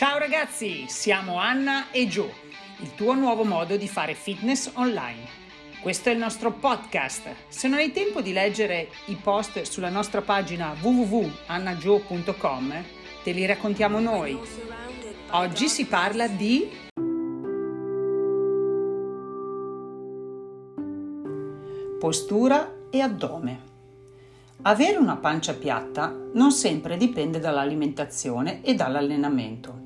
Ciao ragazzi, siamo Anna e Joe, il tuo nuovo modo di fare fitness online. Questo è il nostro podcast. Se non hai tempo di leggere i post sulla nostra pagina www.annagio.com, te li raccontiamo noi. Oggi si parla di postura e addome. Avere una pancia piatta non sempre dipende dall'alimentazione e dall'allenamento.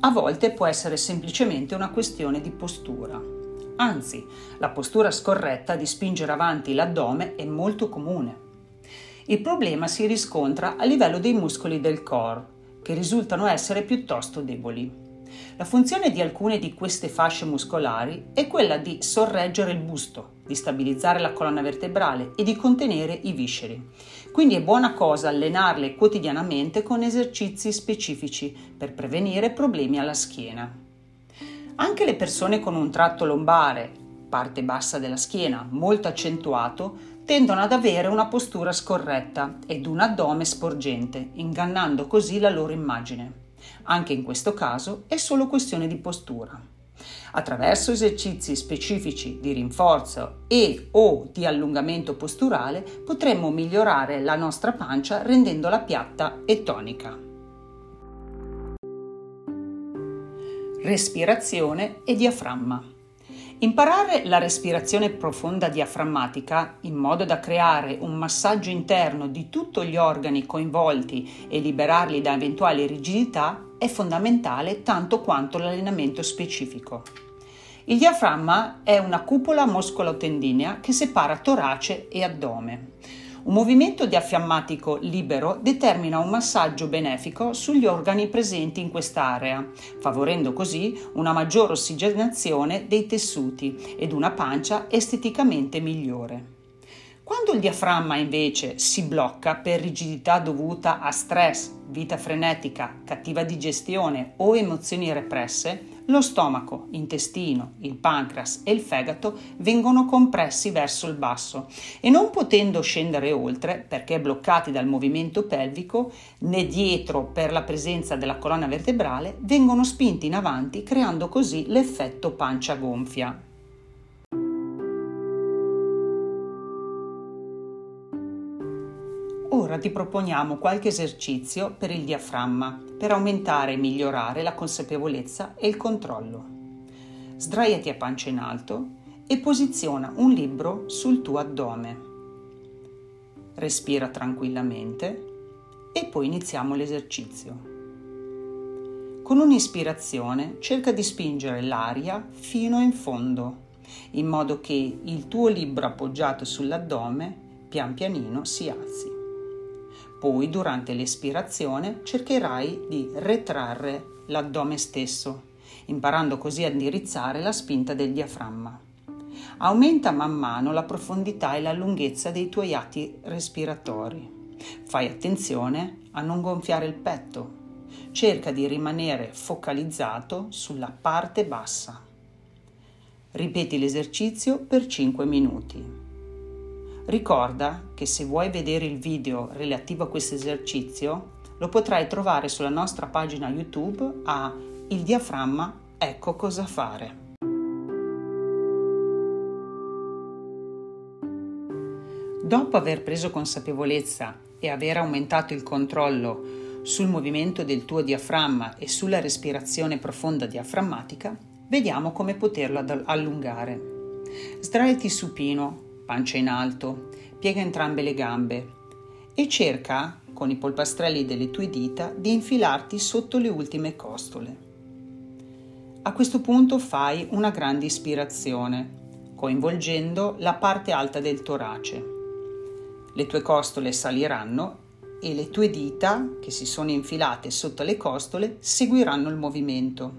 A volte può essere semplicemente una questione di postura. Anzi, la postura scorretta di spingere avanti l'addome è molto comune. Il problema si riscontra a livello dei muscoli del core, che risultano essere piuttosto deboli. La funzione di alcune di queste fasce muscolari è quella di sorreggere il busto, di stabilizzare la colonna vertebrale e di contenere i visceri. Quindi è buona cosa allenarle quotidianamente con esercizi specifici per prevenire problemi alla schiena. Anche le persone con un tratto lombare, parte bassa della schiena, molto accentuato, tendono ad avere una postura scorretta ed un addome sporgente, ingannando così la loro immagine. Anche in questo caso è solo questione di postura. Attraverso esercizi specifici di rinforzo e o di allungamento posturale potremmo migliorare la nostra pancia rendendola piatta e tonica. Respirazione e diaframma. Imparare la respirazione profonda diaframmatica in modo da creare un massaggio interno di tutti gli organi coinvolti e liberarli da eventuali rigidità è fondamentale tanto quanto l'allenamento specifico. Il diaframma è una cupola muscolotendinea che separa torace e addome. Un movimento diaframmatico libero determina un massaggio benefico sugli organi presenti in quest'area, favorendo così una maggiore ossigenazione dei tessuti ed una pancia esteticamente migliore. Quando il diaframma invece si blocca per rigidità dovuta a stress, vita frenetica, cattiva digestione o emozioni represse, lo stomaco, intestino, il pancreas e il fegato vengono compressi verso il basso e non potendo scendere oltre perché bloccati dal movimento pelvico né dietro per la presenza della colonna vertebrale vengono spinti in avanti creando così l'effetto pancia gonfia. Ora ti proponiamo qualche esercizio per il diaframma per aumentare e migliorare la consapevolezza e il controllo. Sdraiati a pancia in alto e posiziona un libro sul tuo addome. Respira tranquillamente e poi iniziamo l'esercizio. Con un'ispirazione cerca di spingere l'aria fino in fondo, in modo che il tuo libro appoggiato sull'addome pian pianino si alzi. Poi, durante l'espirazione, cercherai di retrarre l'addome stesso, imparando così a indirizzare la spinta del diaframma. Aumenta man mano la profondità e la lunghezza dei tuoi atti respiratori. Fai attenzione a non gonfiare il petto. Cerca di rimanere focalizzato sulla parte bassa. Ripeti l'esercizio per 5 minuti. Ricorda che se vuoi vedere il video relativo a questo esercizio, lo potrai trovare sulla nostra pagina YouTube a Il diaframma, ecco cosa fare. Dopo aver preso consapevolezza e aver aumentato il controllo sul movimento del tuo diaframma e sulla respirazione profonda diaframmatica, vediamo come poterlo allungare. Sdraiati supino pancia in alto, piega entrambe le gambe e cerca, con i polpastrelli delle tue dita, di infilarti sotto le ultime costole. A questo punto fai una grande ispirazione, coinvolgendo la parte alta del torace. Le tue costole saliranno e le tue dita, che si sono infilate sotto le costole, seguiranno il movimento.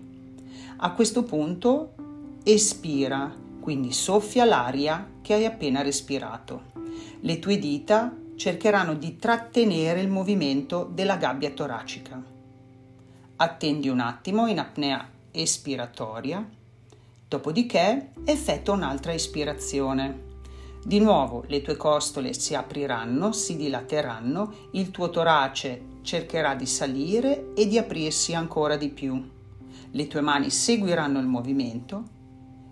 A questo punto espira quindi soffia l'aria che hai appena respirato. Le tue dita cercheranno di trattenere il movimento della gabbia toracica. Attendi un attimo in apnea espiratoria, dopodiché effettua un'altra ispirazione. Di nuovo le tue costole si apriranno, si dilateranno, il tuo torace cercherà di salire e di aprirsi ancora di più. Le tue mani seguiranno il movimento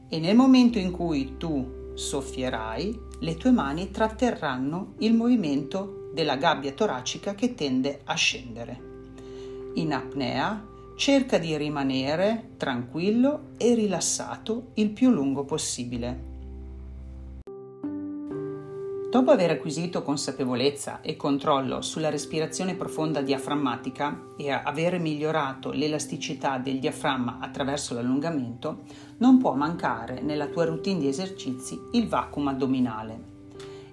e nel momento in cui tu soffierai, le tue mani tratterranno il movimento della gabbia toracica che tende a scendere. In apnea cerca di rimanere tranquillo e rilassato il più lungo possibile. Dopo aver acquisito consapevolezza e controllo sulla respirazione profonda diaframmatica e aver migliorato l'elasticità del diaframma attraverso l'allungamento, non può mancare nella tua routine di esercizi il vacuum addominale.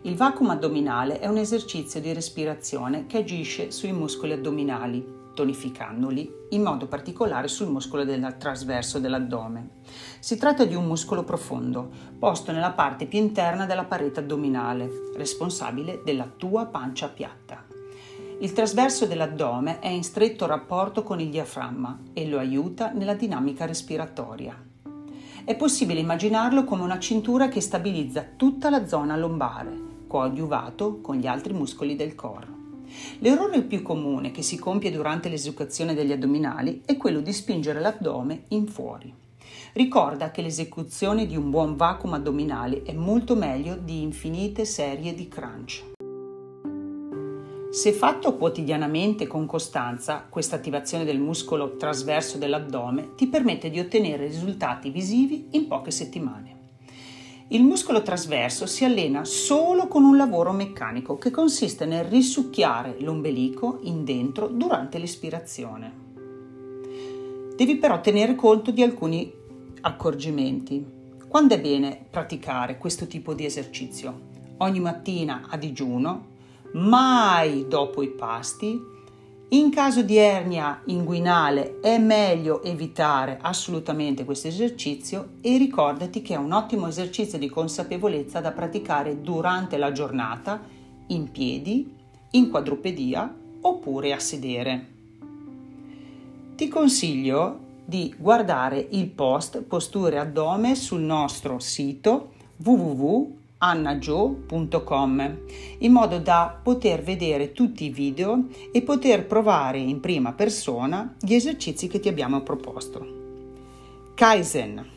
Il vacuum addominale è un esercizio di respirazione che agisce sui muscoli addominali tonificandoli, in modo particolare sul muscolo del trasverso dell'addome. Si tratta di un muscolo profondo, posto nella parte più interna della parete addominale, responsabile della tua pancia piatta. Il trasverso dell'addome è in stretto rapporto con il diaframma e lo aiuta nella dinamica respiratoria. È possibile immaginarlo come una cintura che stabilizza tutta la zona lombare, coadiuvato con gli altri muscoli del corpo. L'errore più comune che si compie durante l'esecuzione degli addominali è quello di spingere l'addome in fuori. Ricorda che l'esecuzione di un buon vacuum addominale è molto meglio di infinite serie di crunch. Se fatto quotidianamente con costanza, questa attivazione del muscolo trasverso dell'addome ti permette di ottenere risultati visivi in poche settimane. Il muscolo trasverso si allena solo con un lavoro meccanico che consiste nel risucchiare l'ombelico in dentro durante l'ispirazione. Devi però tenere conto di alcuni accorgimenti. Quando è bene praticare questo tipo di esercizio? Ogni mattina a digiuno, mai dopo i pasti in caso di ernia inguinale è meglio evitare assolutamente questo esercizio e ricordati che è un ottimo esercizio di consapevolezza da praticare durante la giornata in piedi, in quadrupedia oppure a sedere. Ti consiglio di guardare il post posture addome sul nostro sito www annajo.com in modo da poter vedere tutti i video e poter provare in prima persona gli esercizi che ti abbiamo proposto. Kaizen